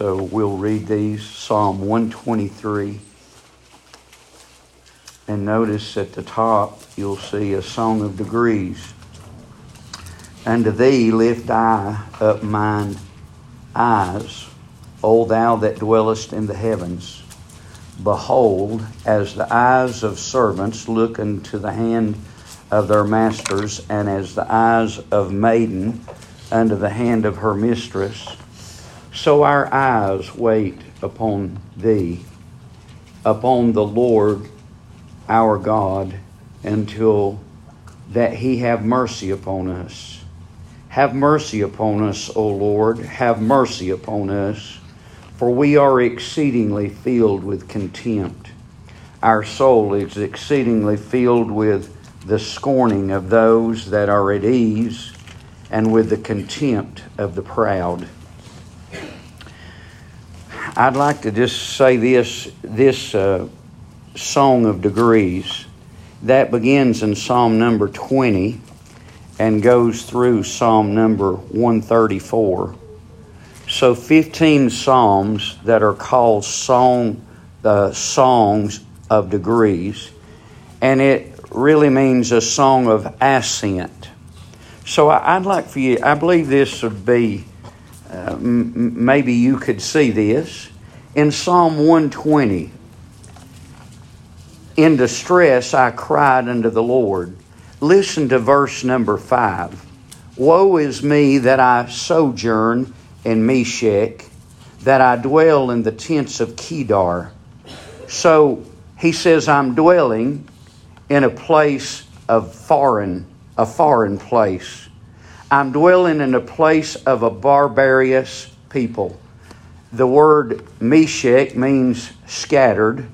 So we'll read these Psalm 123. And notice at the top, you'll see a song of degrees. Unto thee lift I up mine eyes, O thou that dwellest in the heavens. Behold, as the eyes of servants look unto the hand of their masters, and as the eyes of maiden unto the hand of her mistress, so our eyes wait upon thee, upon the Lord our God, until that he have mercy upon us. Have mercy upon us, O Lord, have mercy upon us, for we are exceedingly filled with contempt. Our soul is exceedingly filled with the scorning of those that are at ease and with the contempt of the proud. I'd like to just say this this uh, song of degrees that begins in Psalm number 20 and goes through Psalm number 134. So 15 psalms that are called song the songs of degrees and it really means a song of ascent. So I'd like for you I believe this would be uh, m- maybe you could see this in Psalm 120 in distress I cried unto the Lord Listen to verse number five. Woe is me that I sojourn in Meshech, that I dwell in the tents of Kedar. So he says, I'm dwelling in a place of foreign, a foreign place. I'm dwelling in a place of a barbarous people. The word Meshech means scattered.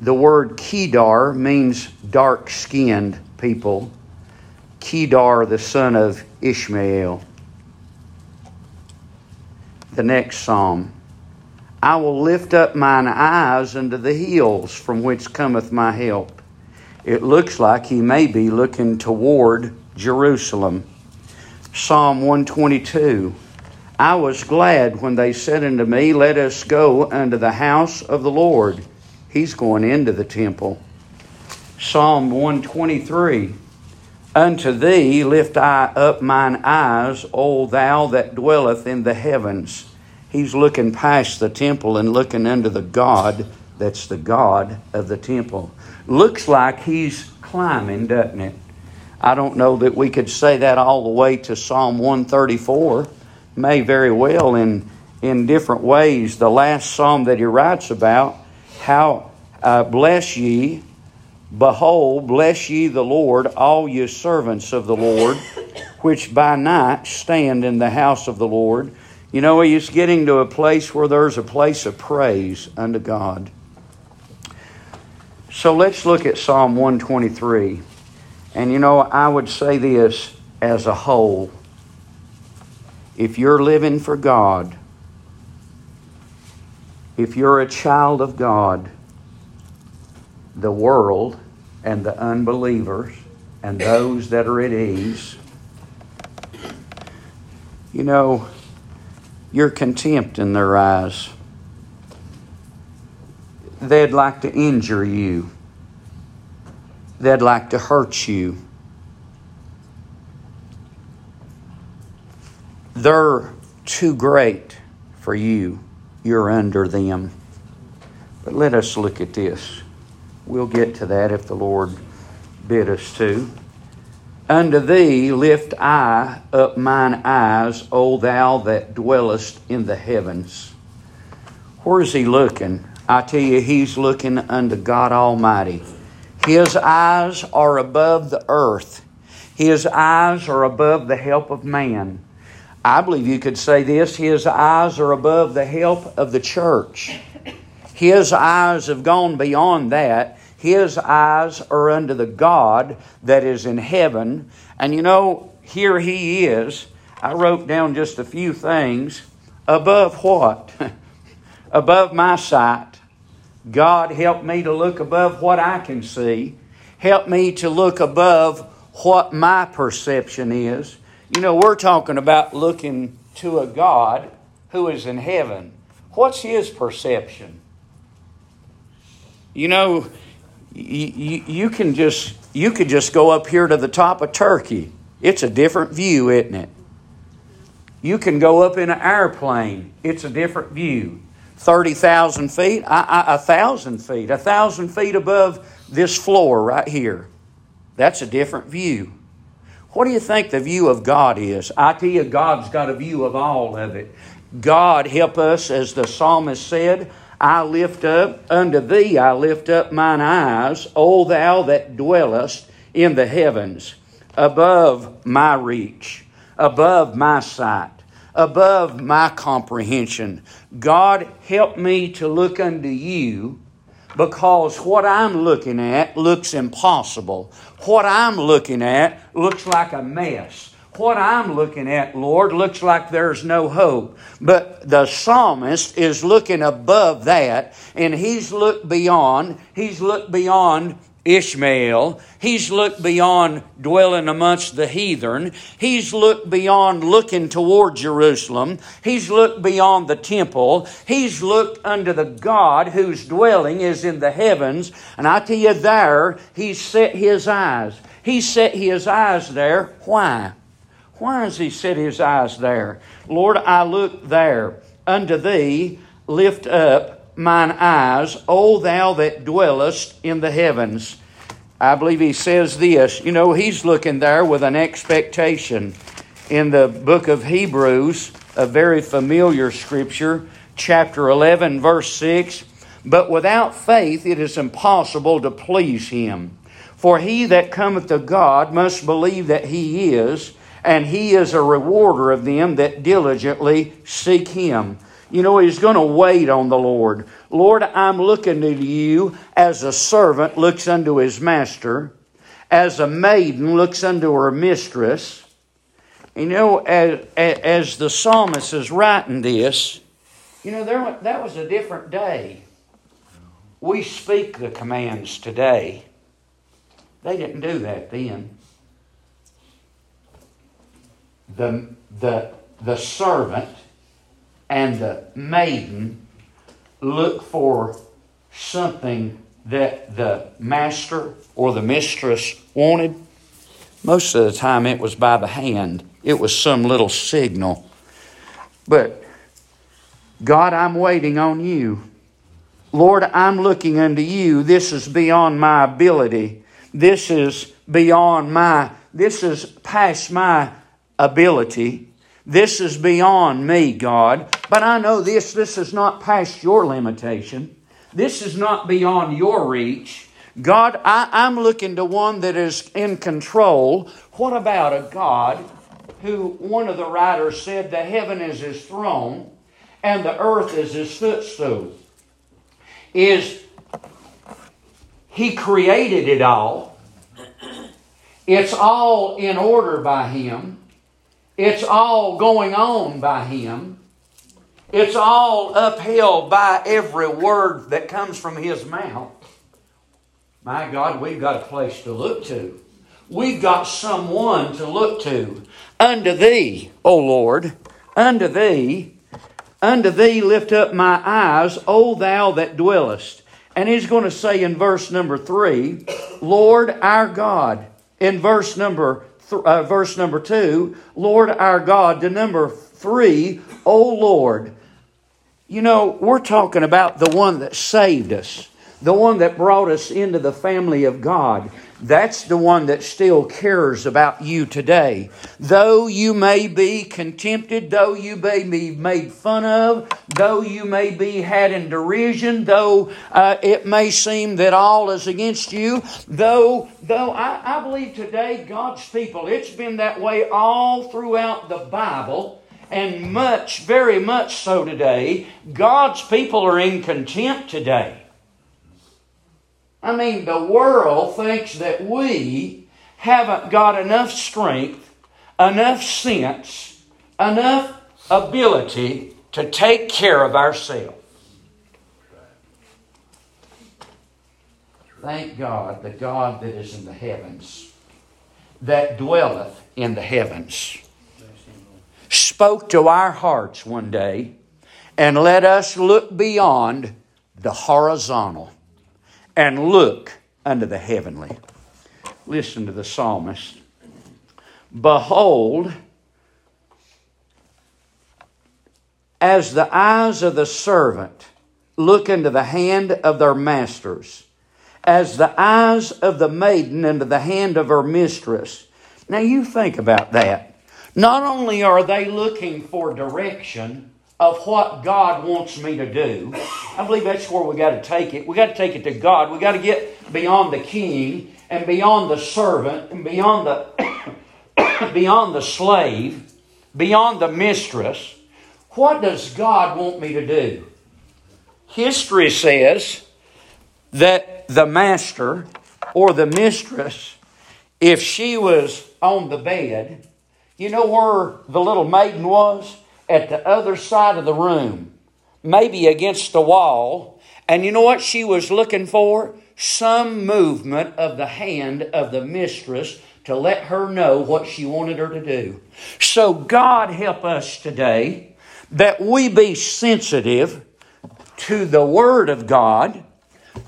The word Kedar means dark skinned people. Kedar, the son of Ishmael. The next psalm. I will lift up mine eyes unto the hills from which cometh my help. It looks like he may be looking toward Jerusalem. Psalm 122. I was glad when they said unto me, Let us go unto the house of the Lord. He's going into the temple. Psalm 123. Unto thee lift I up mine eyes, O thou that dwelleth in the heavens. He's looking past the temple and looking unto the God that's the God of the temple. Looks like he's climbing, doesn't it? I don't know that we could say that all the way to Psalm 134. May very well in in different ways. The last psalm that he writes about, how uh, bless ye Behold, bless ye the Lord, all ye servants of the Lord, which by night stand in the house of the Lord. You know, he's getting to a place where there's a place of praise unto God. So let's look at Psalm 123. And you know, I would say this as a whole. If you're living for God, if you're a child of God, the world and the unbelievers and those that are at ease, you know, you're contempt in their eyes. They'd like to injure you. They'd like to hurt you. They're too great for you. You're under them. But let us look at this. We'll get to that if the Lord bid us to. Unto thee lift I up mine eyes, O thou that dwellest in the heavens. Where is he looking? I tell you, he's looking unto God Almighty. His eyes are above the earth. His eyes are above the help of man. I believe you could say this His eyes are above the help of the church. His eyes have gone beyond that. His eyes are unto the God that is in heaven. And you know, here He is. I wrote down just a few things. Above what? above my sight. God, help me to look above what I can see. Help me to look above what my perception is. You know, we're talking about looking to a God who is in heaven. What's his perception? You know, you, you can just you could just go up here to the top of Turkey. It's a different view, isn't it? You can go up in an airplane. It's a different view. 30,000 feet, a thousand feet, a thousand feet above this floor right here. That's a different view. What do you think the view of God is? I tell you, God's got a view of all of it. God help us, as the psalmist said, I lift up unto thee, I lift up mine eyes, O thou that dwellest in the heavens, above my reach, above my sight, above my comprehension. God, help me to look unto you because what I'm looking at looks impossible. What I'm looking at looks like a mess. What I'm looking at, Lord, looks like there's no hope. But the psalmist is looking above that, and he's looked beyond. He's looked beyond Ishmael. He's looked beyond dwelling amongst the heathen. He's looked beyond looking toward Jerusalem. He's looked beyond the temple. He's looked unto the God whose dwelling is in the heavens. And I tell you, there, he's set his eyes. He set his eyes there. Why? Why has he set his eyes there? Lord, I look there. Unto thee lift up mine eyes, O thou that dwellest in the heavens. I believe he says this. You know, he's looking there with an expectation. In the book of Hebrews, a very familiar scripture, chapter 11, verse 6 But without faith it is impossible to please him. For he that cometh to God must believe that he is, and he is a rewarder of them that diligently seek him. You know, he's going to wait on the Lord. Lord, I'm looking to you as a servant looks unto his master, as a maiden looks unto her mistress. You know, as, as the psalmist is writing this, you know, there, that was a different day. We speak the commands today. They didn't do that then. The, the, the servant and the maiden look for something that the master or the mistress wanted, most of the time it was by the hand. It was some little signal. But God, I'm waiting on you. Lord, I'm looking unto you. This is beyond my ability. This is beyond my, this is past my ability. This is beyond me, God. But I know this, this is not past your limitation. This is not beyond your reach. God, I, I'm looking to one that is in control. What about a God who, one of the writers said, the heaven is his throne and the earth is his footstool? Is he created it all. It's all in order by him. It's all going on by Him. It's all upheld by every word that comes from His mouth. My God, we've got a place to look to. We've got someone to look to. Unto Thee, O Lord, unto Thee, unto Thee lift up my eyes, O Thou that dwellest. And He's going to say in verse number three, Lord our God. In verse number uh, verse number two, Lord our God. To number three, O Lord. You know, we're talking about the one that saved us, the one that brought us into the family of God. That's the one that still cares about you today. Though you may be contempted, though you may be made fun of, though you may be had in derision, though uh, it may seem that all is against you, though, though I, I believe today God's people, it's been that way all throughout the Bible and much, very much so today. God's people are in contempt today. I mean, the world thinks that we haven't got enough strength, enough sense, enough ability to take care of ourselves. Thank God, the God that is in the heavens, that dwelleth in the heavens, spoke to our hearts one day and let us look beyond the horizontal and look unto the heavenly. Listen to the psalmist. Behold, as the eyes of the servant look into the hand of their masters, as the eyes of the maiden into the hand of her mistress. Now you think about that. Not only are they looking for direction of what God wants me to do, I believe that's where we got to take it. We got to take it to God. We got to get beyond the king and beyond the servant and beyond the beyond the slave, beyond the mistress. What does God want me to do? History says that the master or the mistress, if she was on the bed, you know where the little maiden was? At the other side of the room, maybe against the wall. And you know what she was looking for? Some movement of the hand of the mistress to let her know what she wanted her to do. So, God help us today that we be sensitive to the Word of God,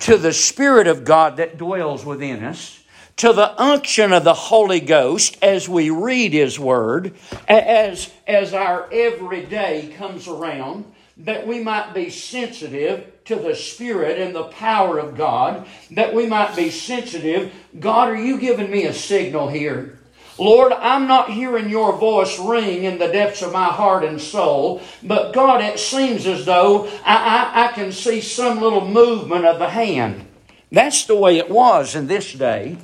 to the Spirit of God that dwells within us, to the unction of the Holy Ghost as we read His Word, as, as our everyday comes around, that we might be sensitive to the Spirit and the power of God, that we might be sensitive. God, are you giving me a signal here? Lord, I'm not hearing your voice ring in the depths of my heart and soul, but God, it seems as though I, I, I can see some little movement of the hand. That's the way it was in this day.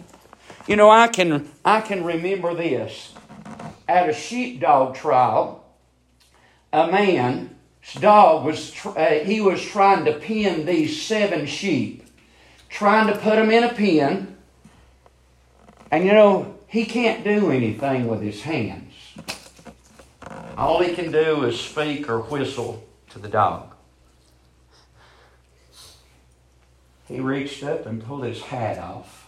You know, I can, I can remember this. At a sheepdog trial, a man's dog was, uh, he was trying to pin these seven sheep, trying to put them in a pen. And you know, he can't do anything with his hands. All he can do is speak or whistle to the dog. He reached up and pulled his hat off.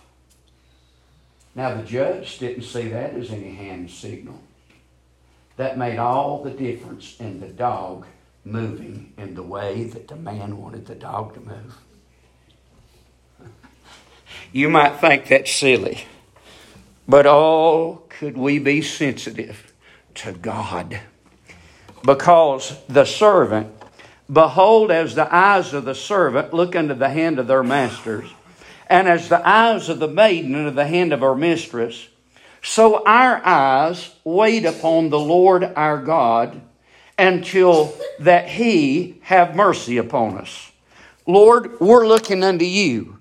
Now, the judge didn't see that as any hand signal. That made all the difference in the dog moving in the way that the man wanted the dog to move. You might think that's silly. But oh, could we be sensitive to God? Because the servant, behold, as the eyes of the servant look unto the hand of their masters, and as the eyes of the maiden unto the hand of her mistress, so our eyes wait upon the Lord our God until that he have mercy upon us. Lord, we're looking unto you.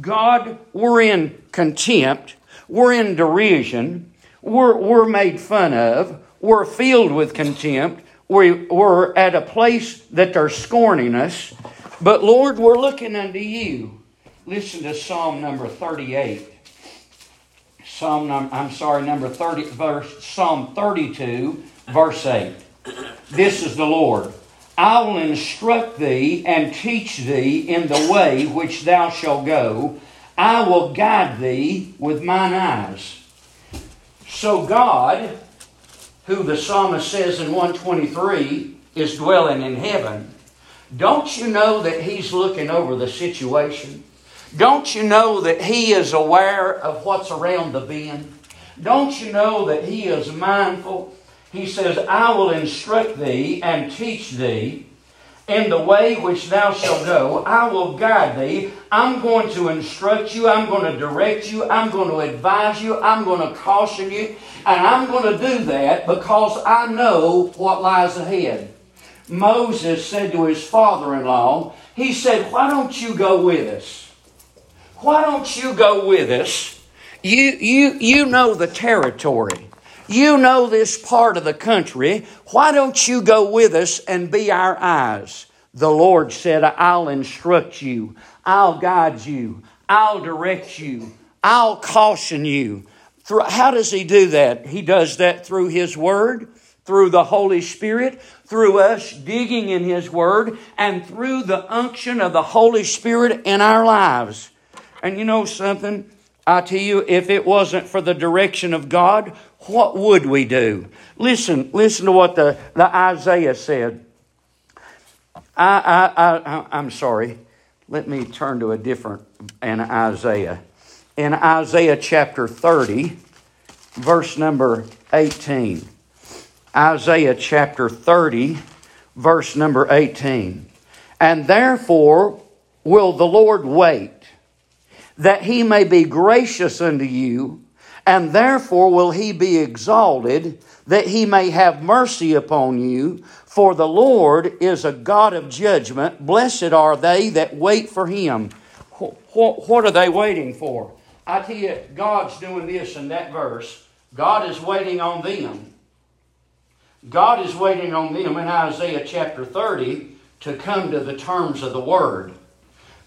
God, we're in contempt we're in derision. We're, we're made fun of. We're filled with contempt. We, we're at a place that they're scorning us. But Lord, we're looking unto you. Listen to Psalm number 38. Psalm, I'm sorry, number 30, verse, Psalm 32, verse 8. This is the Lord. I will instruct thee and teach thee in the way which thou shalt go. I will guide thee with mine eyes. So God, who the psalmist says in 123 is dwelling in heaven, don't you know that He's looking over the situation? Don't you know that He is aware of what's around the bend? Don't you know that He is mindful? He says, I will instruct thee and teach thee in the way which thou shalt go. I will guide thee. I'm going to instruct you. I'm going to direct you. I'm going to advise you. I'm going to caution you. And I'm going to do that because I know what lies ahead. Moses said to his father in law, he said, Why don't you go with us? Why don't you go with us? You, you, you know the territory. You know this part of the country. Why don't you go with us and be our eyes? The Lord said, I'll instruct you, I'll guide you, I'll direct you, I'll caution you. How does He do that? He does that through His Word, through the Holy Spirit, through us digging in His Word, and through the unction of the Holy Spirit in our lives. And you know something? I tell you, if it wasn't for the direction of God, what would we do? Listen, listen to what the, the Isaiah said. I, I, I, I'm sorry. Let me turn to a different, in Isaiah. In Isaiah chapter 30, verse number 18. Isaiah chapter 30, verse number 18. And therefore will the Lord wait, that he may be gracious unto you, and therefore will he be exalted, that he may have mercy upon you. For the Lord is a God of judgment. Blessed are they that wait for him. What are they waiting for? I tell you, God's doing this in that verse. God is waiting on them. God is waiting on them in Isaiah chapter 30 to come to the terms of the word.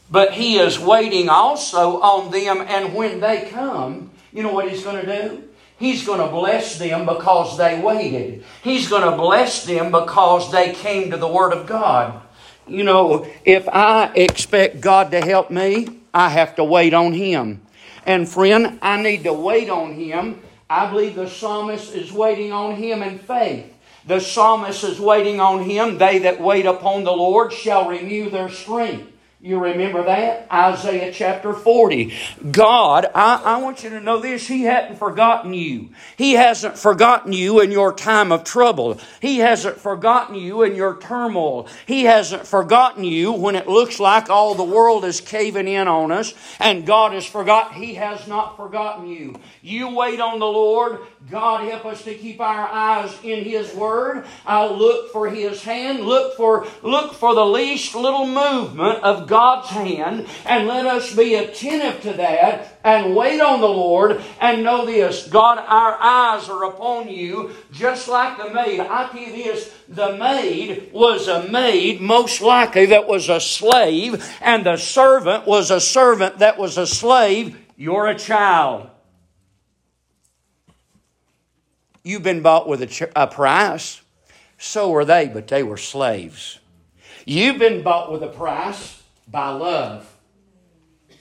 But He is waiting also on them, and when they come, you know what He's going to do? He's going to bless them because they waited. He's going to bless them because they came to the Word of God. You know, if I expect God to help me, I have to wait on Him. And friend, I need to wait on Him. I believe the psalmist is waiting on Him in faith. The psalmist is waiting on Him. They that wait upon the Lord shall renew their strength. You remember that? Isaiah chapter 40. God, I, I, want you to know this. He hadn't forgotten you. He hasn't forgotten you in your time of trouble. He hasn't forgotten you in your turmoil. He hasn't forgotten you when it looks like all the world is caving in on us and God has forgotten. He has not forgotten you. You wait on the Lord. God help us to keep our eyes in His Word. I look for His hand. Look for, look for the least little movement of God God's hand, and let us be attentive to that and wait on the Lord and know this God, our eyes are upon you, just like the maid. I tell you this the maid was a maid, most likely that was a slave, and the servant was a servant that was a slave. You're a child. You've been bought with a, ch- a price. So were they, but they were slaves. You've been bought with a price by love.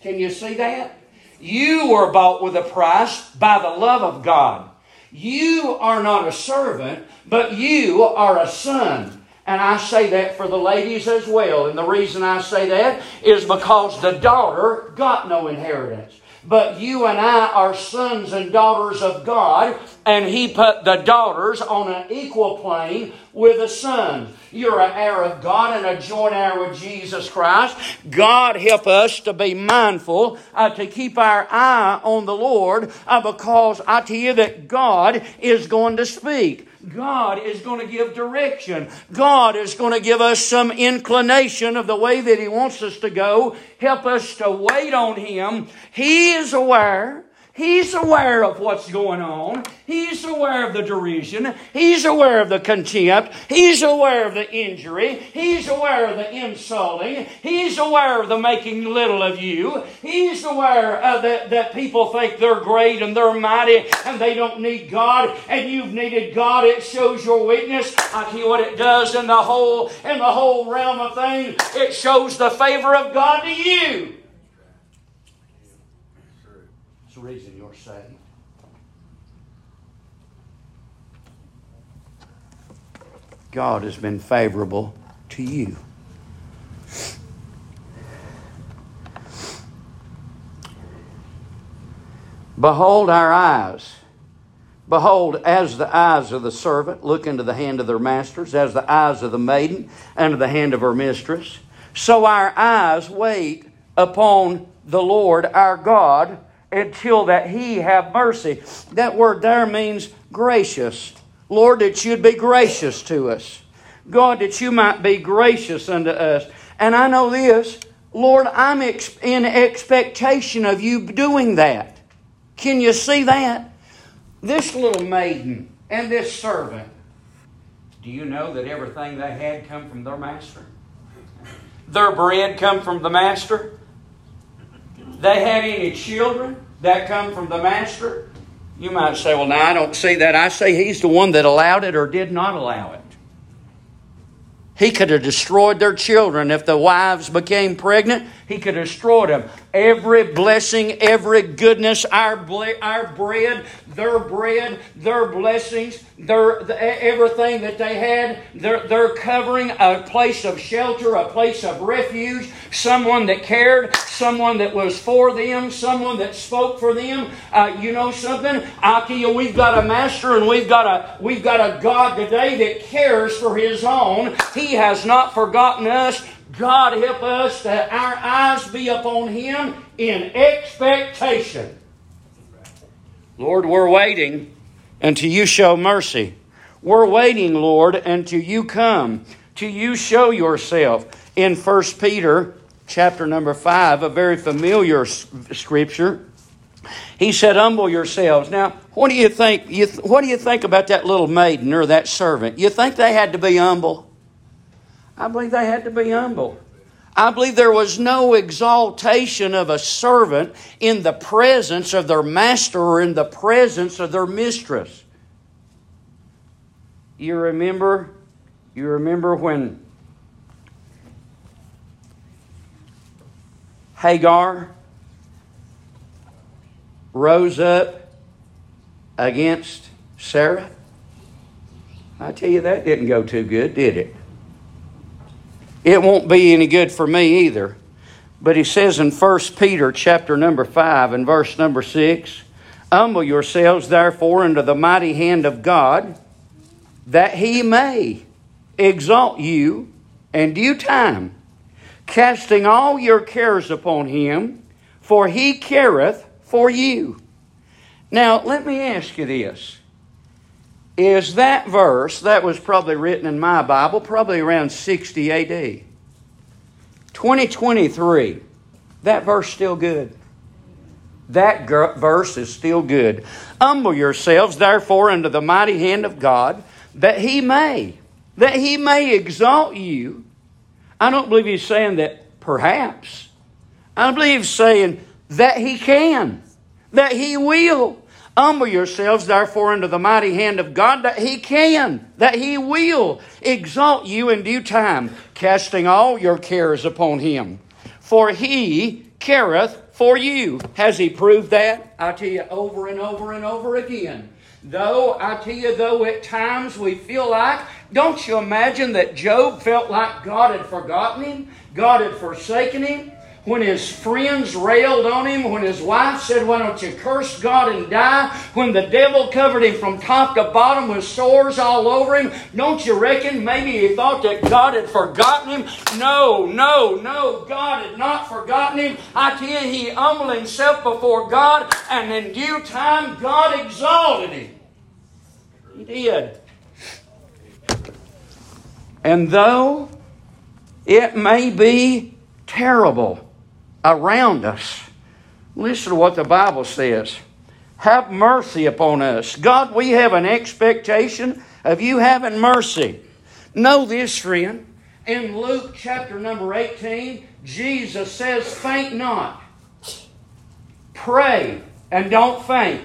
Can you see that? You were bought with a price by the love of God. You are not a servant, but you are a son. And I say that for the ladies as well. And the reason I say that is because the daughter got no inheritance. But you and I are sons and daughters of God, and He put the daughters on an equal plane with the son. You're an heir of God and a joint heir with Jesus Christ. God help us to be mindful, uh, to keep our eye on the Lord, uh, because I tell you that God is going to speak. God is going to give direction. God is going to give us some inclination of the way that He wants us to go. Help us to wait on Him. He is aware He's aware of what's going on. He's aware of the derision. He's aware of the contempt. He's aware of the injury. He's aware of the insulting. He's aware of the making little of you. He's aware of that, that people think they're great and they're mighty and they don't need God and you've needed God. It shows your weakness. I you what it does in the whole in the whole realm of things. It shows the favor of God to you. It's the reason you're saved. God has been favorable to you. Behold our eyes. Behold, as the eyes of the servant look into the hand of their masters, as the eyes of the maiden into the hand of her mistress, so our eyes wait upon the Lord our God until that he have mercy. That word there means gracious. Lord, that you'd be gracious to us. God, that you might be gracious unto us. And I know this, Lord, I'm ex- in expectation of you doing that. Can you see that? This little maiden and this servant, do you know that everything they had come from their master? Their bread come from the master. They had any children that come from the master? You might say, well, now I don't see that. I say he's the one that allowed it or did not allow it. He could have destroyed their children. If the wives became pregnant, he could have destroyed them. every blessing, every goodness, our, ble- our bread, their bread, their blessings, their, the, everything that they had, they're, they're covering a place of shelter, a place of refuge, someone that cared, someone that was for them, someone that spoke for them. Uh, you know something? Akia, we've got a master and we've got a, we've got a God today that cares for his own. He has not forgotten us. God help us that our eyes be upon Him in expectation. Lord, we're waiting until you show mercy. We're waiting, Lord, until you come, till you show yourself. In 1 Peter chapter number 5, a very familiar scripture, he said, Humble yourselves. Now, what do you think? You what do you think about that little maiden or that servant? You think they had to be humble? I believe they had to be humble. I believe there was no exaltation of a servant in the presence of their master or in the presence of their mistress. You remember? You remember when Hagar rose up against Sarah? I tell you, that didn't go too good, did it? It won't be any good for me either. But he says in 1 Peter chapter number 5 and verse number 6, Humble yourselves therefore under the mighty hand of God, that he may exalt you in due time, casting all your cares upon him, for he careth for you. Now, let me ask you this is that verse that was probably written in my Bible, probably around 60 AD. 2023, that verse still good. That verse is still good. Humble yourselves, therefore, under the mighty hand of God, that He may, that He may exalt you. I don't believe He's saying that perhaps. I believe He's saying that He can, that He will. Humble yourselves, therefore, under the mighty hand of God, that He can, that He will exalt you in due time, casting all your cares upon Him. For He careth for you. Has He proved that? I tell you over and over and over again. Though, I tell you, though at times we feel like, don't you imagine that Job felt like God had forgotten him? God had forsaken him? When his friends railed on him, when his wife said, Why don't you curse God and die? When the devil covered him from top to bottom with sores all over him, don't you reckon maybe he thought that God had forgotten him? No, no, no, God had not forgotten him. I tell you, he humbled himself before God, and in due time, God exalted him. He did. And though it may be terrible, around us. Listen to what the Bible says. Have mercy upon us. God, we have an expectation of you having mercy. Know this, friend. In Luke chapter number 18, Jesus says, Faint not. Pray and don't faint.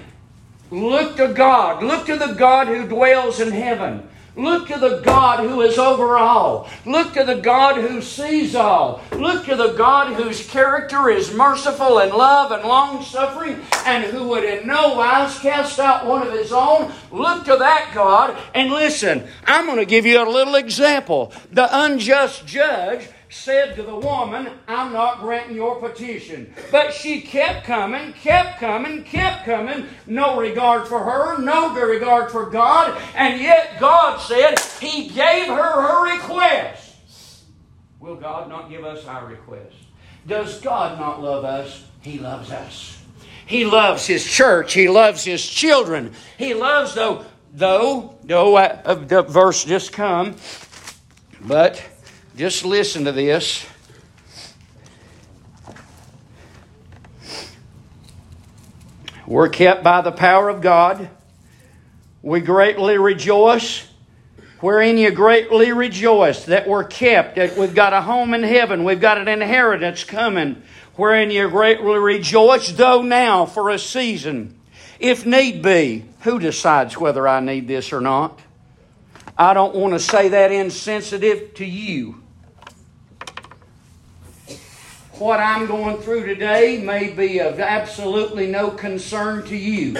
Look to God. Look to the God who dwells in heaven. Look to the God who is over all. Look to the God who sees all. Look to the God whose character is merciful and love and long suffering and who would in no wise cast out one of his own. Look to that God and listen. I'm going to give you a little example. The unjust judge said to the woman, I'm not granting your petition. But she kept coming, kept coming, kept coming. No regard for her, no regard for God. And yet God said He gave her her request. Will God not give us our request? Does God not love us? He loves us. He loves His church. He loves His children. He loves, though, though, though uh, the verse just come, but just listen to this. We're kept by the power of God. We greatly rejoice. Wherein you greatly rejoice that we're kept, that we've got a home in heaven, we've got an inheritance coming. Wherein you greatly rejoice, though now for a season, if need be. Who decides whether I need this or not? I don't want to say that insensitive to you. What I'm going through today may be of absolutely no concern to you.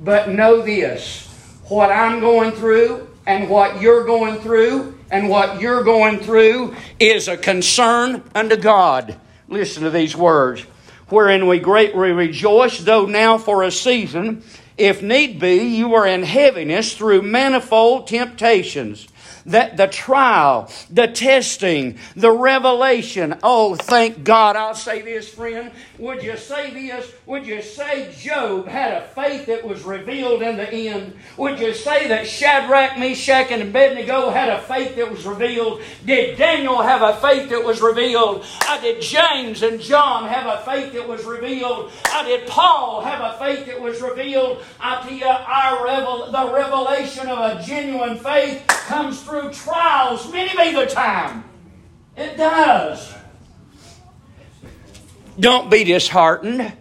But know this what I'm going through and what you're going through and what you're going through is a concern unto God. Listen to these words. Wherein we greatly rejoice, though now for a season, if need be, you are in heaviness through manifold temptations that the trial, the testing, the revelation. Oh, thank God. I'll say this, friend. Would you say this? Would you say Job had a faith that was revealed in the end? Would you say that Shadrach, Meshach, and Abednego had a faith that was revealed? Did Daniel have a faith that was revealed? I did James and John have a faith that was revealed? I did Paul have a faith that was revealed? I tell you, our revel- the revelation of a genuine faith comes through trials many be the time. It does. Don't be disheartened.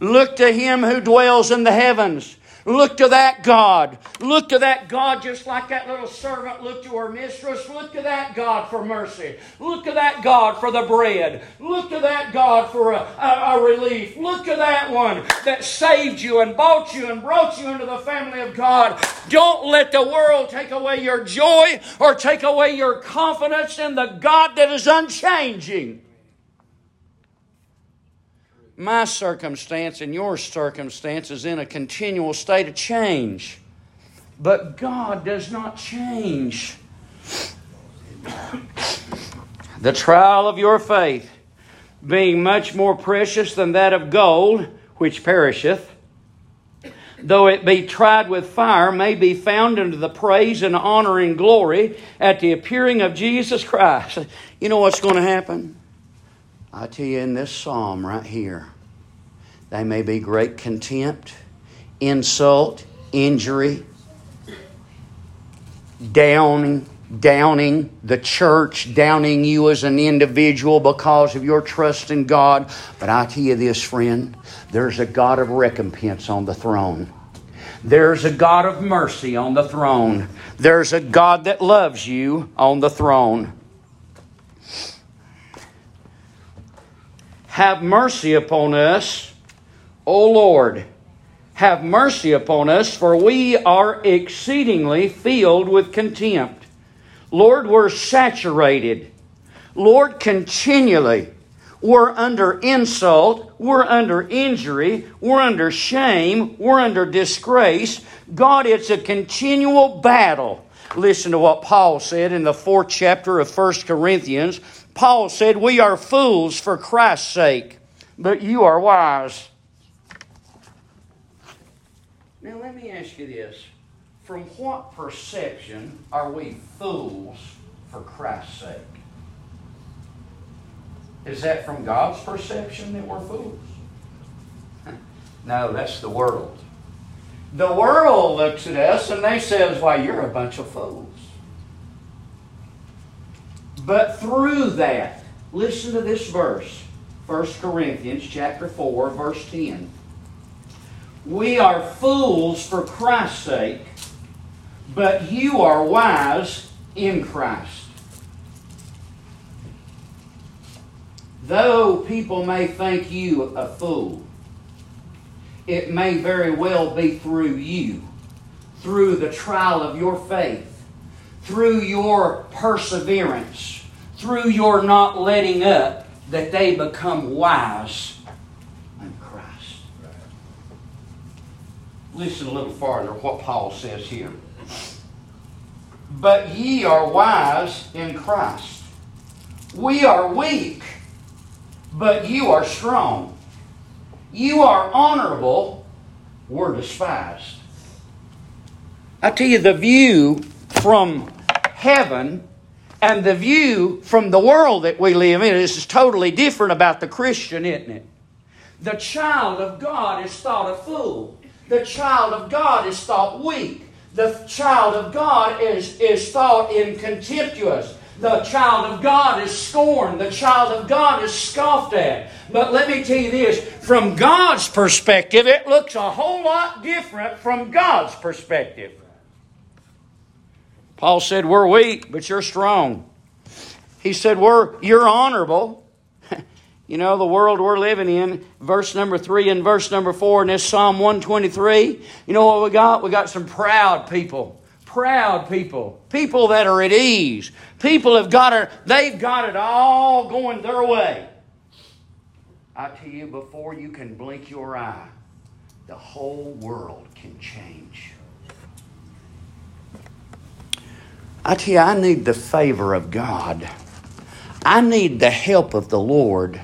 Look to him who dwells in the heavens. Look to that God. Look to that God just like that little servant looked to her mistress. Look to that God for mercy. Look to that God for the bread. Look to that God for a, a, a relief. Look to that one that saved you and bought you and brought you into the family of God. Don't let the world take away your joy or take away your confidence in the God that is unchanging my circumstance and your circumstance is in a continual state of change. But God does not change. the trial of your faith, being much more precious than that of gold, which perisheth, though it be tried with fire, may be found unto the praise and honor and glory at the appearing of Jesus Christ. You know what's going to happen? I tell you in this psalm right here, they may be great contempt, insult, injury, downing, downing the church, downing you as an individual because of your trust in God. But I tell you this, friend, there's a God of recompense on the throne. There's a God of mercy on the throne. There's a God that loves you on the throne. Have mercy upon us, O Lord. Have mercy upon us, for we are exceedingly filled with contempt. Lord, we're saturated. Lord, continually. We're under insult. We're under injury. We're under shame. We're under disgrace. God, it's a continual battle. Listen to what Paul said in the fourth chapter of 1 Corinthians. Paul said, We are fools for Christ's sake, but you are wise. Now, let me ask you this. From what perception are we fools for Christ's sake? Is that from God's perception that we're fools? no, that's the world. The world looks at us and they says, "Why, you're a bunch of fools." But through that, listen to this verse. 1 Corinthians chapter 4 verse 10. We are fools for Christ's sake, but you are wise in Christ. Though people may think you a fool, it may very well be through you, through the trial of your faith, through your perseverance, through your not letting up, that they become wise in Christ. Listen a little farther what Paul says here. But ye are wise in Christ. We are weak, but you are strong. You are honorable, we're despised. I tell you, the view from heaven and the view from the world that we live in is totally different about the Christian, isn't it? The child of God is thought a fool. The child of God is thought weak. The child of God is, is thought incontemptuous. The child of God is scorned. The child of God is scoffed at. But let me tell you this from God's perspective, it looks a whole lot different from God's perspective. Paul said, We're weak, but you're strong. He said, We're, You're honorable, You know, the world we're living in, verse number three and verse number four in this Psalm 123, you know what we got? We got some proud people. Proud people. People that are at ease. People have got it, they've got it all going their way. I tell you, before you can blink your eye, the whole world can change. I tell you, I need the favor of God. I need the help of the Lord.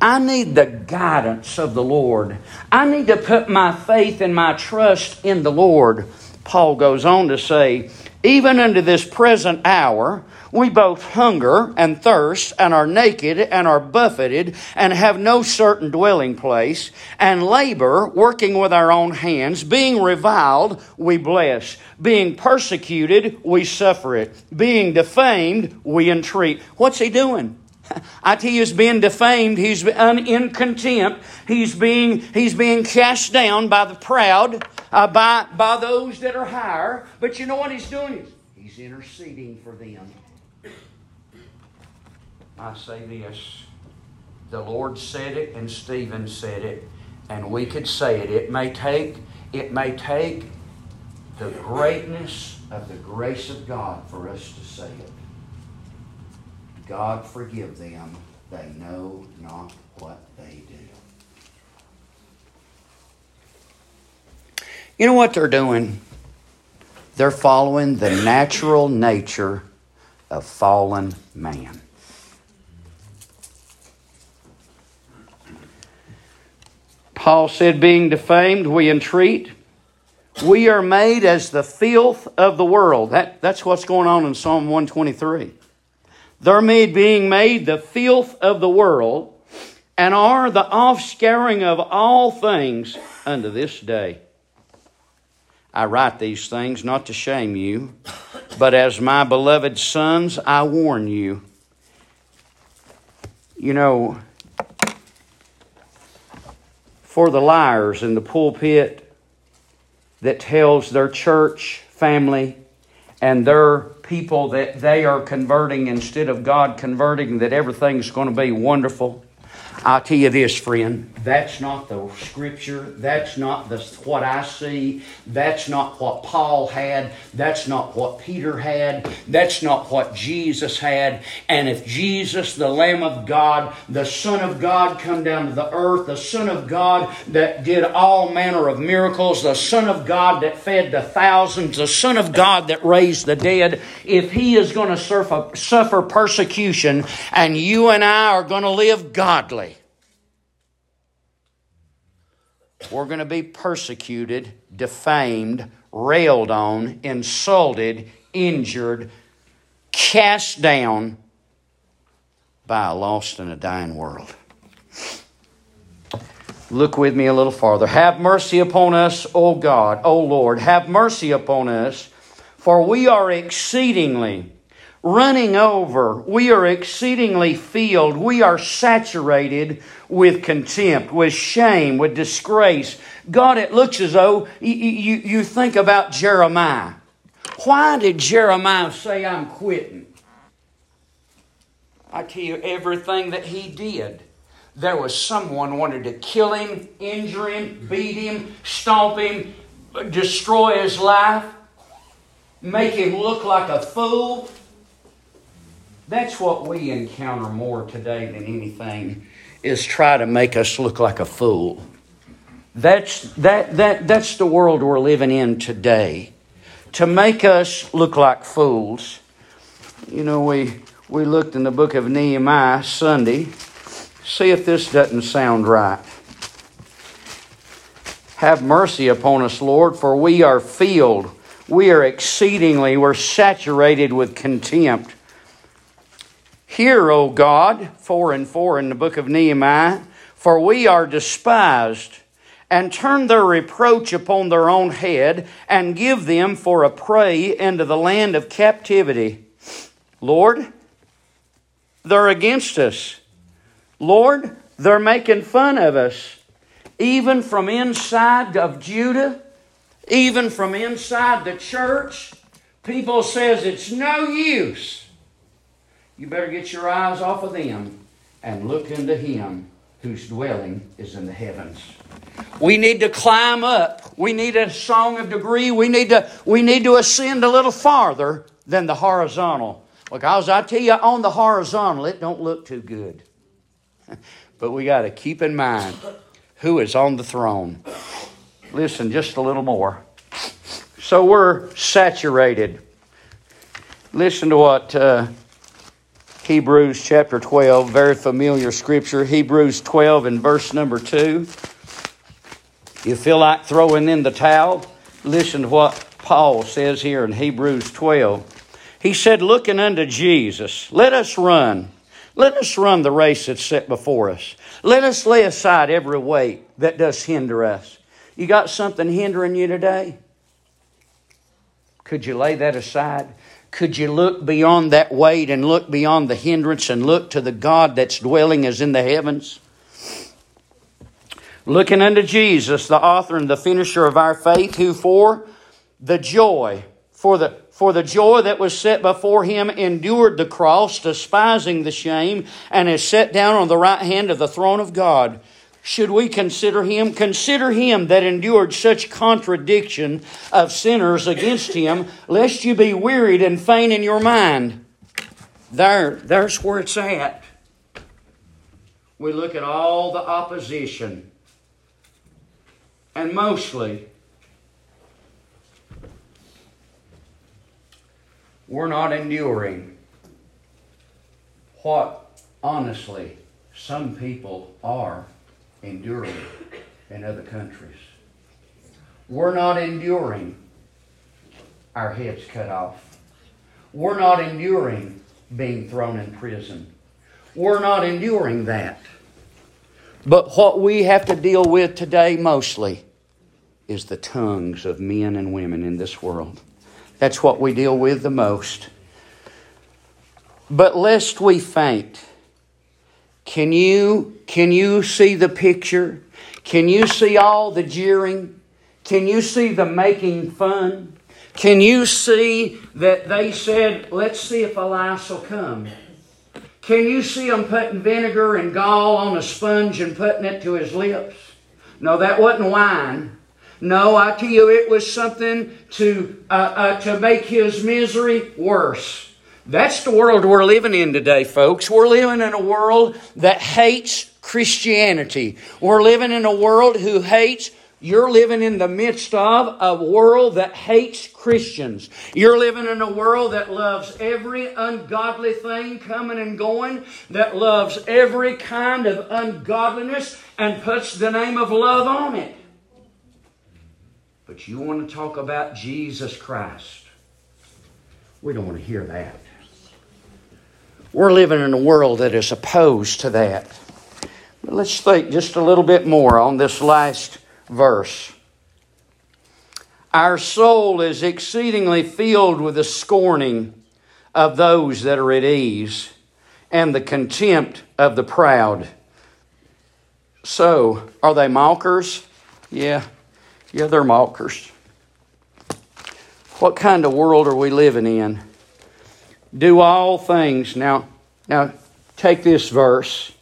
I need the guidance of the Lord. I need to put my faith and my trust in the Lord. Paul goes on to say, even unto this present hour, we both hunger and thirst, and are naked, and are buffeted, and have no certain dwelling place, and labor, working with our own hands. Being reviled, we bless. Being persecuted, we suffer it. Being defamed, we entreat. What's he doing? I tell he's being defamed. He's in contempt. He's being, he's being cast down by the proud, uh, by, by those that are higher. But you know what he's doing? He's interceding for them. I say this the Lord said it and Stephen said it, and we could say it. It may take, it may take the greatness of the grace of God for us to say it. God forgive them, they know not what they do. You know what they're doing? They're following the natural nature of fallen man. Paul said, being defamed, we entreat. We are made as the filth of the world. That, that's what's going on in Psalm 123. They're made being made the filth of the world, and are the offscouring of all things unto this day. I write these things not to shame you, but as my beloved sons, I warn you. You know, for the liars in the pulpit that tells their church family and their people that they are converting instead of God converting, that everything's going to be wonderful. I'll tell you this, friend. That's not the scripture. That's not the, what I see. That's not what Paul had. That's not what Peter had. That's not what Jesus had. And if Jesus, the Lamb of God, the Son of God, come down to the earth, the Son of God that did all manner of miracles, the Son of God that fed the thousands, the Son of God that raised the dead, if He is going to suffer, suffer persecution and you and I are going to live godly, we're going to be persecuted, defamed, railed on, insulted, injured, cast down by a lost and a dying world. Look with me a little farther. Have mercy upon us, O God, O Lord. Have mercy upon us, for we are exceedingly running over. We are exceedingly filled. We are saturated with contempt, with shame, with disgrace. God, it looks as though you, you, you think about Jeremiah. Why did Jeremiah say, I'm quitting? I tell you, everything that he did, there was someone wanted to kill him, injure him, beat him, stomp him, destroy his life, make him look like a fool. That's what we encounter more today than anything is try to make us look like a fool. That's, that, that, that's the world we're living in today. To make us look like fools. You know, we, we looked in the book of Nehemiah Sunday. See if this doesn't sound right. Have mercy upon us, Lord, for we are filled. We are exceedingly, we're saturated with contempt. Hear, O God, 4 and 4 in the book of Nehemiah, for we are despised, and turn their reproach upon their own head, and give them for a prey into the land of captivity. Lord, they're against us. Lord, they're making fun of us, even from inside of Judah, even from inside the church. People says it's no use you better get your eyes off of them and look into him whose dwelling is in the heavens. We need to climb up. We need a song of degree. We need to, we need to ascend a little farther than the horizontal. Because I tell you, on the horizontal, it don't look too good. but we got to keep in mind who is on the throne. Listen just a little more. So we're saturated. Listen to what uh, Hebrews chapter 12, very familiar scripture. Hebrews 12 and verse number 2. You feel like throwing in the towel? Listen to what Paul says here in Hebrews 12. He said, Looking unto Jesus, let us run. Let us run the race that's set before us. Let us lay aside every weight that does hinder us. You got something hindering you today? Could you lay that aside? Could you look beyond that weight and look beyond the hindrance and look to the God that's dwelling as in the heavens? Looking unto Jesus, the author and the finisher of our faith, who for the joy, for the for the joy that was set before him endured the cross, despising the shame, and is set down on the right hand of the throne of God. Should we consider him? Consider him that endured such contradiction of sinners against him, lest you be wearied and faint in your mind. There, there's where it's at. We look at all the opposition, and mostly we're not enduring what, honestly, some people are enduring in other countries. We're not enduring our heads cut off. We're not enduring being thrown in prison. We're not enduring that. But what we have to deal with today mostly is the tongues of men and women in this world. That's what we deal with the most. But lest we faint, can you, can you see the picture? Can you see all the jeering? Can you see the making fun? Can you see that they said, let's see if Elias will come? Can you see them putting vinegar and gall on a sponge and putting it to his lips? No, that wasn't wine. No, I tell you, it was something to, uh, uh, to make his misery worse. That's the world we're living in today, folks. We're living in a world that hates Christianity. We're living in a world who hates you're living in the midst of a world that hates Christians. You're living in a world that loves every ungodly thing coming and going, that loves every kind of ungodliness and puts the name of love on it. But you want to talk about Jesus Christ. We don't want to hear that. We're living in a world that is opposed to that. But let's think just a little bit more on this last verse. Our soul is exceedingly filled with the scorning of those that are at ease and the contempt of the proud. So, are they mockers? Yeah, yeah, they're mockers. What kind of world are we living in? Do all things. Now, now take this verse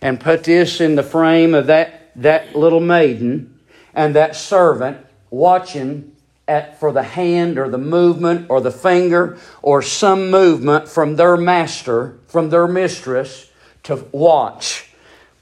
and put this in the frame of that, that little maiden and that servant watching at, for the hand or the movement or the finger or some movement from their master, from their mistress to watch.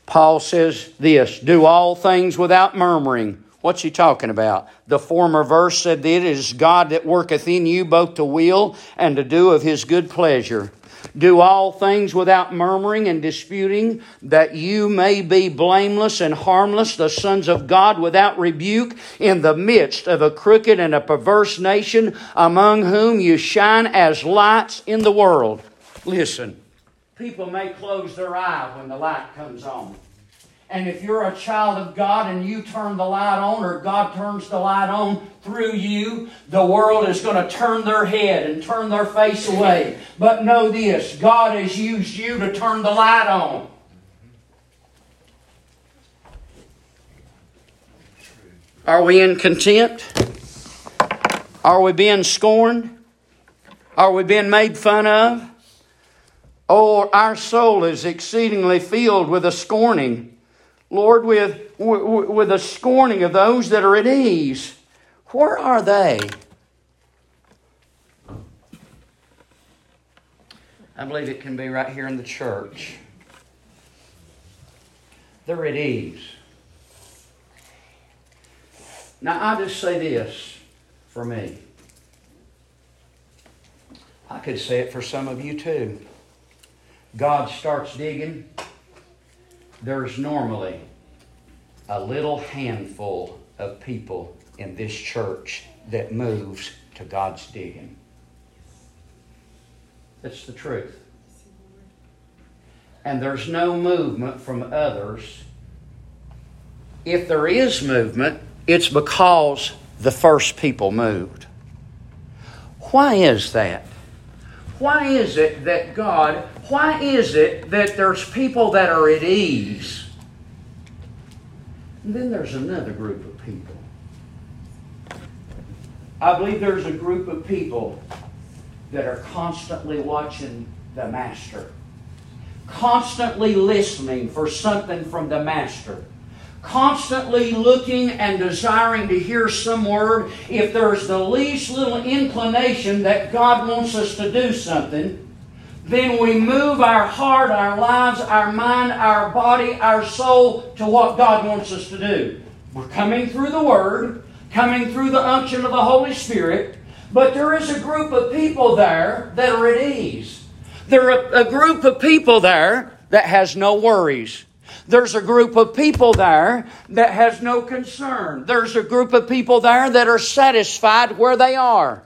Paul says this do all things without murmuring What's he talking about? The former verse said that it is God that worketh in you both to will and to do of his good pleasure. Do all things without murmuring and disputing, that you may be blameless and harmless, the sons of God without rebuke, in the midst of a crooked and a perverse nation, among whom you shine as lights in the world. Listen, people may close their eye when the light comes on. And if you're a child of God and you turn the light on, or God turns the light on through you, the world is going to turn their head and turn their face away. But know this God has used you to turn the light on. Are we in contempt? Are we being scorned? Are we being made fun of? Oh, our soul is exceedingly filled with a scorning. Lord, with, with a scorning of those that are at ease. Where are they? I believe it can be right here in the church. They're at ease. Now, i just say this for me. I could say it for some of you too. God starts digging, there's normally a little handful of people in this church that moves to God's digging. That's the truth. And there's no movement from others. If there is movement, it's because the first people moved. Why is that? Why is it that God, why is it that there's people that are at ease? And then there's another group of people. I believe there's a group of people that are constantly watching the Master, constantly listening for something from the Master constantly looking and desiring to hear some word, if there's the least little inclination that God wants us to do something, then we move our heart, our lives, our mind, our body, our soul to what God wants us to do. We're coming through the Word, coming through the unction of the Holy Spirit, but there is a group of people there that are at ease. There are a group of people there that has no worries. There's a group of people there that has no concern. There's a group of people there that are satisfied where they are.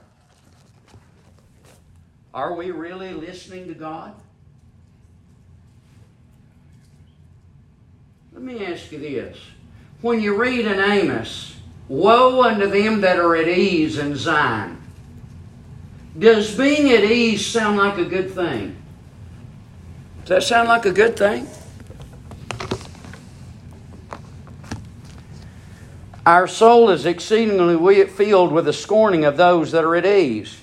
Are we really listening to God? Let me ask you this. When you read in Amos, Woe unto them that are at ease in Zion. Does being at ease sound like a good thing? Does that sound like a good thing? Our soul is exceedingly filled with the scorning of those that are at ease.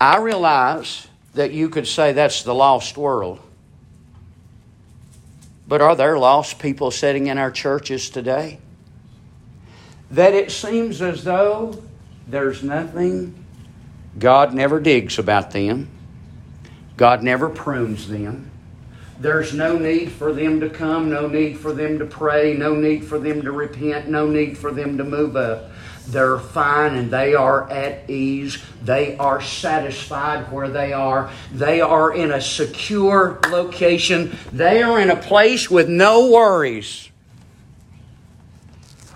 I realize that you could say that's the lost world. But are there lost people sitting in our churches today? That it seems as though there's nothing, God never digs about them, God never prunes them. There's no need for them to come, no need for them to pray, no need for them to repent, no need for them to move up. They're fine and they are at ease. They are satisfied where they are. They are in a secure location. They are in a place with no worries.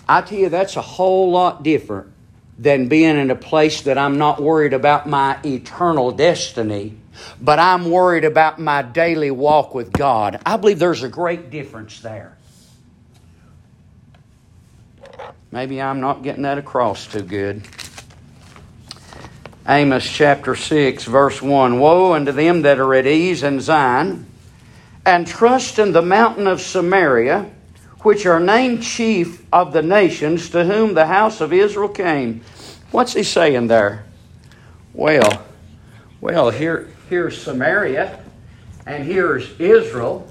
I tell you, that's a whole lot different than being in a place that I'm not worried about my eternal destiny but I'm worried about my daily walk with God. I believe there's a great difference there. Maybe I'm not getting that across too good. Amos chapter 6, verse 1 Woe unto them that are at ease in Zion, and trust in the mountain of Samaria, which are named chief of the nations to whom the house of Israel came. What's he saying there? Well, well, here, here's Samaria, and here's Israel.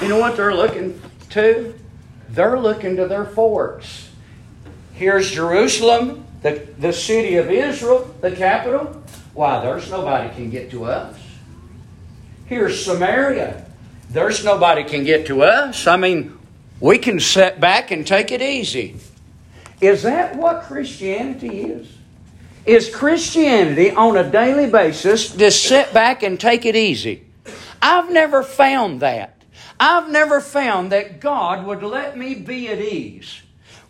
You know what they're looking to? They're looking to their forts. Here's Jerusalem, the, the city of Israel, the capital. Why, there's nobody can get to us. Here's Samaria. There's nobody can get to us. I mean, we can sit back and take it easy. Is that what Christianity is? Is Christianity on a daily basis just sit back and take it easy? I've never found that. I've never found that God would let me be at ease.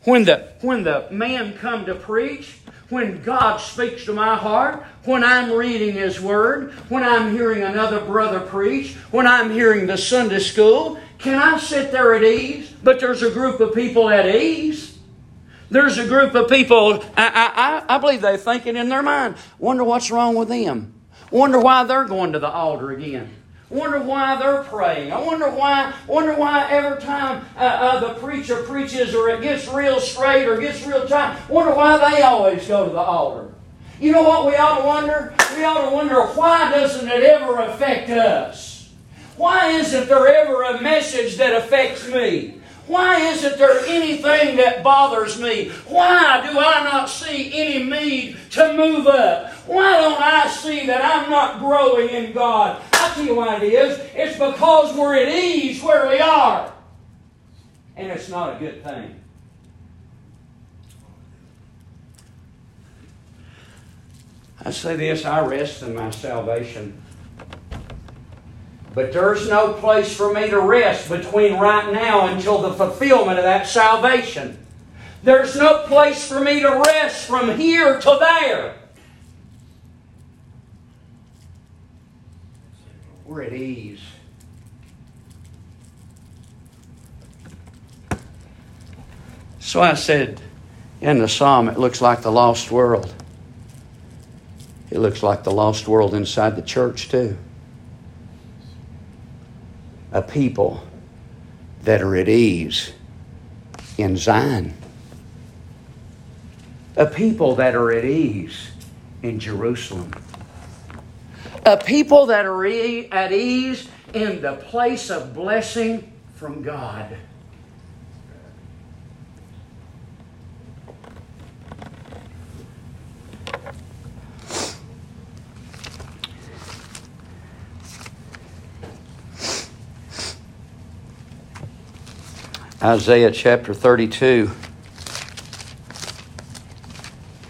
When the, when the man come to preach, when God speaks to my heart, when I'm reading His Word, when I'm hearing another brother preach, when I'm hearing the Sunday school, can I sit there at ease? But there's a group of people at ease. There's a group of people, I, I, I believe they're thinking in their mind, wonder what's wrong with them. Wonder why they're going to the altar again. Wonder why they're praying. I wonder why. Wonder why every time uh, uh, the preacher preaches, or it gets real straight, or gets real tight. Wonder why they always go to the altar. You know what we ought to wonder? We ought to wonder why doesn't it ever affect us? Why isn't there ever a message that affects me? Why isn't there anything that bothers me? Why do I not see any need to move up? Why don't I see that I'm not growing in God? I'll tell you why it is. It's because we're at ease where we are. And it's not a good thing. I say this I rest in my salvation. But there's no place for me to rest between right now until the fulfillment of that salvation. There's no place for me to rest from here to there. We're at ease. So I said in the psalm, it looks like the lost world. It looks like the lost world inside the church, too. A people that are at ease in Zion. A people that are at ease in Jerusalem. A people that are at ease in the place of blessing from God. Isaiah chapter 32.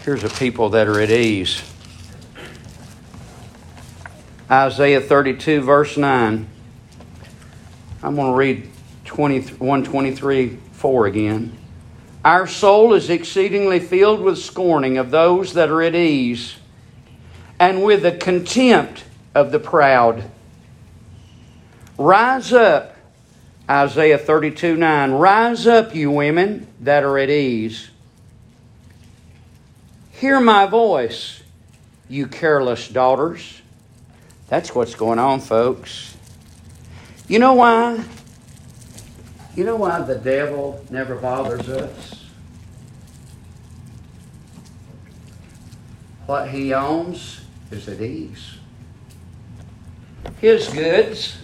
Here's a people that are at ease. Isaiah 32, verse 9. I'm going to read 20, 123 4 again. Our soul is exceedingly filled with scorning of those that are at ease, and with the contempt of the proud. Rise up Isaiah 32 9. Rise up, you women that are at ease. Hear my voice, you careless daughters. That's what's going on, folks. You know why? You know why the devil never bothers us? What he owns is at ease. His goods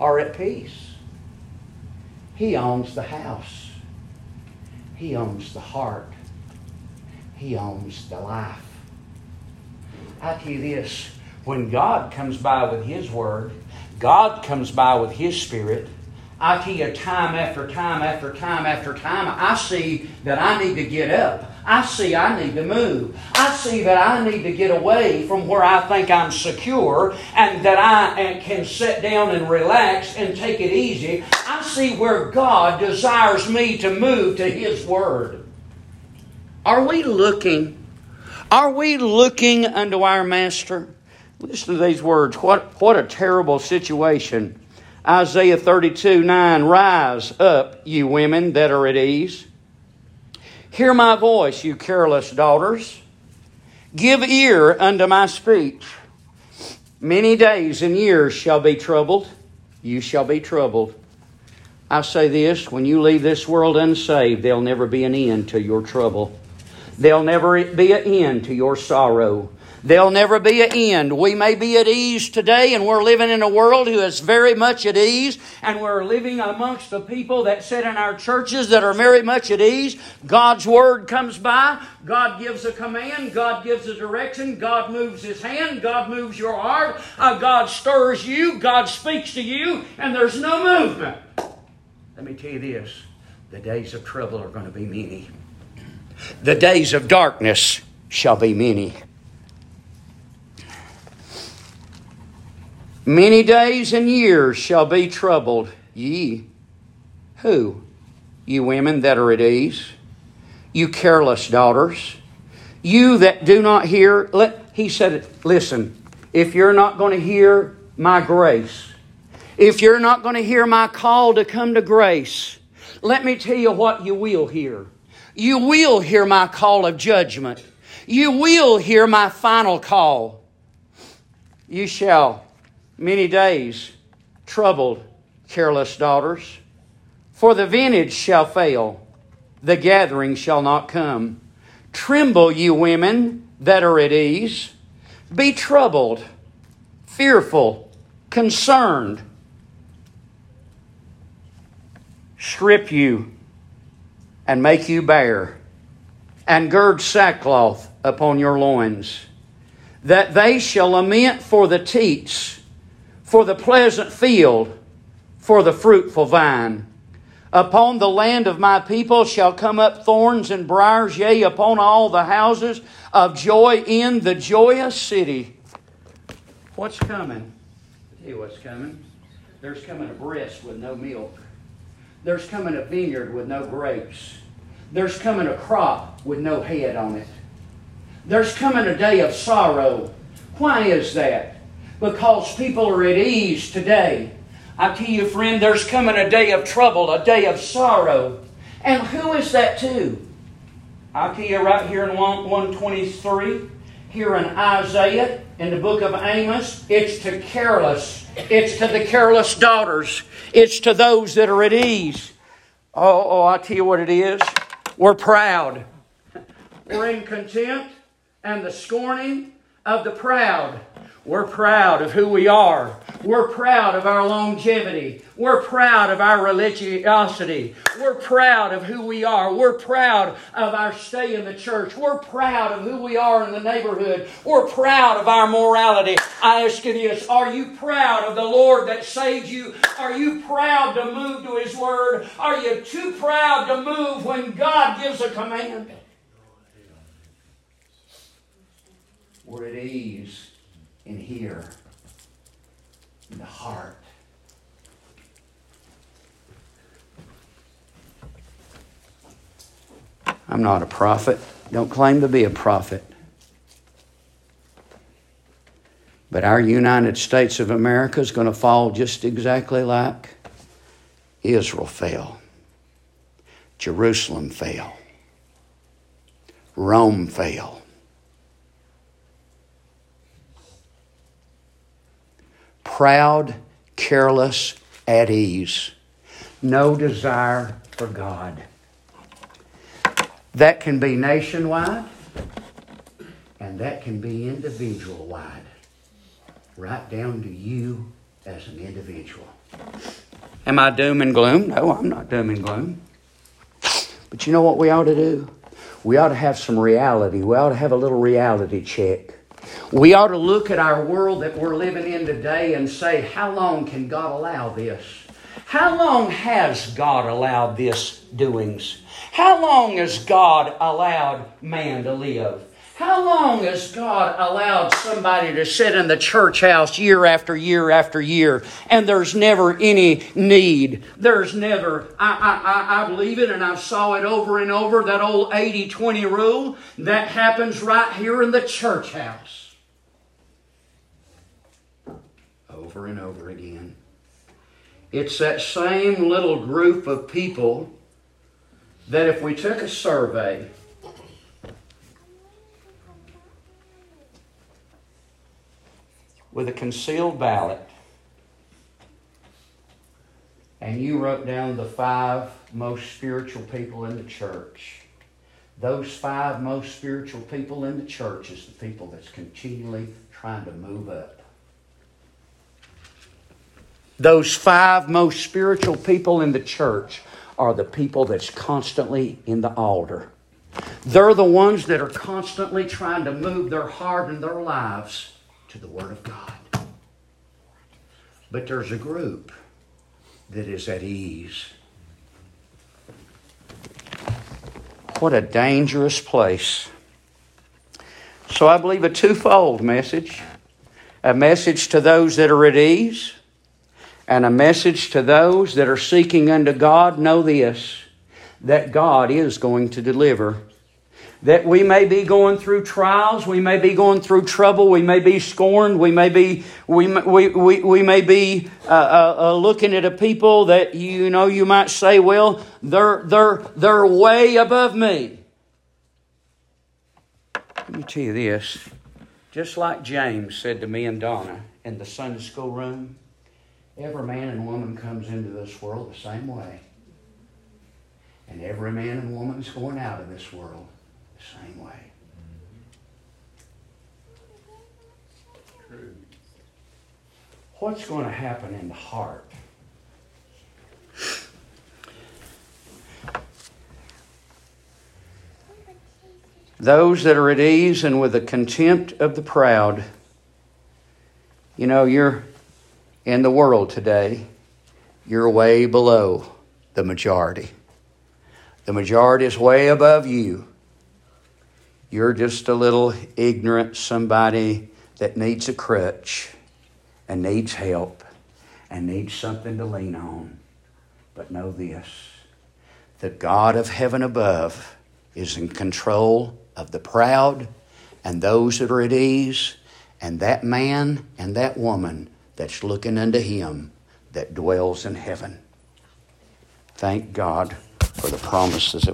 are at peace. He owns the house. He owns the heart. He owns the life. I tell you this when God comes by with His Word, God comes by with His Spirit, I tell you, time after time after time after time, I see that I need to get up. I see I need to move. I see that I need to get away from where I think I'm secure and that I can sit down and relax and take it easy. I see where God desires me to move to His Word. Are we looking? Are we looking unto our Master? Listen to these words. What, what a terrible situation Isaiah 32 9 Rise up, you women that are at ease. Hear my voice, you careless daughters. Give ear unto my speech. Many days and years shall be troubled. You shall be troubled. I say this when you leave this world unsaved, there'll never be an end to your trouble. There'll never be an end to your sorrow. There'll never be an end. We may be at ease today, and we're living in a world who is very much at ease, and we're living amongst the people that sit in our churches that are very much at ease. God's Word comes by, God gives a command, God gives a direction, God moves His hand, God moves your heart, uh, God stirs you, God speaks to you, and there's no movement. Let me tell you this the days of trouble are going to be many, the days of darkness shall be many. Many days and years shall be troubled, ye. Who? You women that are at ease. You careless daughters. You that do not hear. Let, he said, listen, if you're not going to hear my grace, if you're not going to hear my call to come to grace, let me tell you what you will hear. You will hear my call of judgment. You will hear my final call. You shall many days, troubled, careless daughters. For the vintage shall fail, the gathering shall not come. Tremble, you women that are at ease. Be troubled, fearful, concerned. Strip you and make you bare, and gird sackcloth upon your loins, that they shall lament for the teats, for the pleasant field, for the fruitful vine. Upon the land of my people shall come up thorns and briars, yea, upon all the houses of joy in the joyous city. What's coming? I'll tell you what's coming. There's coming a breast with no milk. There's coming a vineyard with no grapes. There's coming a crop with no head on it. There's coming a day of sorrow. Why is that? Because people are at ease today. I tell you, friend, there's coming a day of trouble, a day of sorrow. And who is that to? I'll tell you right here in 123, here in Isaiah, in the book of Amos, it's to careless. It's to the careless daughters. It's to those that are at ease. Oh, oh, I'll tell you what it is. We're proud. We're in contempt and the scorning of the proud. We're proud of who we are. We're proud of our longevity. We're proud of our religiosity. We're proud of who we are. We're proud of our stay in the church. We're proud of who we are in the neighborhood. We're proud of our morality. I ask you this Are you proud of the Lord that saved you? Are you proud to move to His Word? Are you too proud to move when God gives a command? We're at ease in here, in the heart. I'm not a prophet. Don't claim to be a prophet. But our United States of America is going to fall just exactly like Israel fell. Jerusalem fell. Rome fell. Proud, careless, at ease, no desire for God. That can be nationwide and that can be individual wide, right down to you as an individual. Am I doom and gloom? No, I'm not doom and gloom. But you know what we ought to do? We ought to have some reality. We ought to have a little reality check. We ought to look at our world that we're living in today and say, how long can God allow this? How long has God allowed this doings? How long has God allowed man to live? How long has God allowed somebody to sit in the church house year after year after year and there's never any need? There's never, I, I, I believe it and I saw it over and over, that old 80 20 rule that happens right here in the church house. over and over again. It's that same little group of people that if we took a survey with a concealed ballot and you wrote down the five most spiritual people in the church, those five most spiritual people in the church is the people that's continually trying to move up. Those five most spiritual people in the church are the people that's constantly in the altar. They're the ones that are constantly trying to move their heart and their lives to the Word of God. But there's a group that is at ease. What a dangerous place. So I believe a twofold message a message to those that are at ease and a message to those that are seeking unto God know this that God is going to deliver. That we may be going through trials, we may be going through trouble, we may be scorned, we may be, we, we, we, may be uh, uh, uh, looking at a people that you know you might say, well, they're, they're, they're way above me. Let me tell you this. Just like James said to me and Donna in the Sunday school room, Every man and woman comes into this world the same way. And every man and woman is going out of this world the same way. True. What's going to happen in the heart? Those that are at ease and with the contempt of the proud. You know, you're in the world today, you're way below the majority. The majority is way above you. You're just a little ignorant somebody that needs a crutch and needs help and needs something to lean on. But know this the God of heaven above is in control of the proud and those that are at ease, and that man and that woman that's looking unto him that dwells in heaven. Thank God for the promises that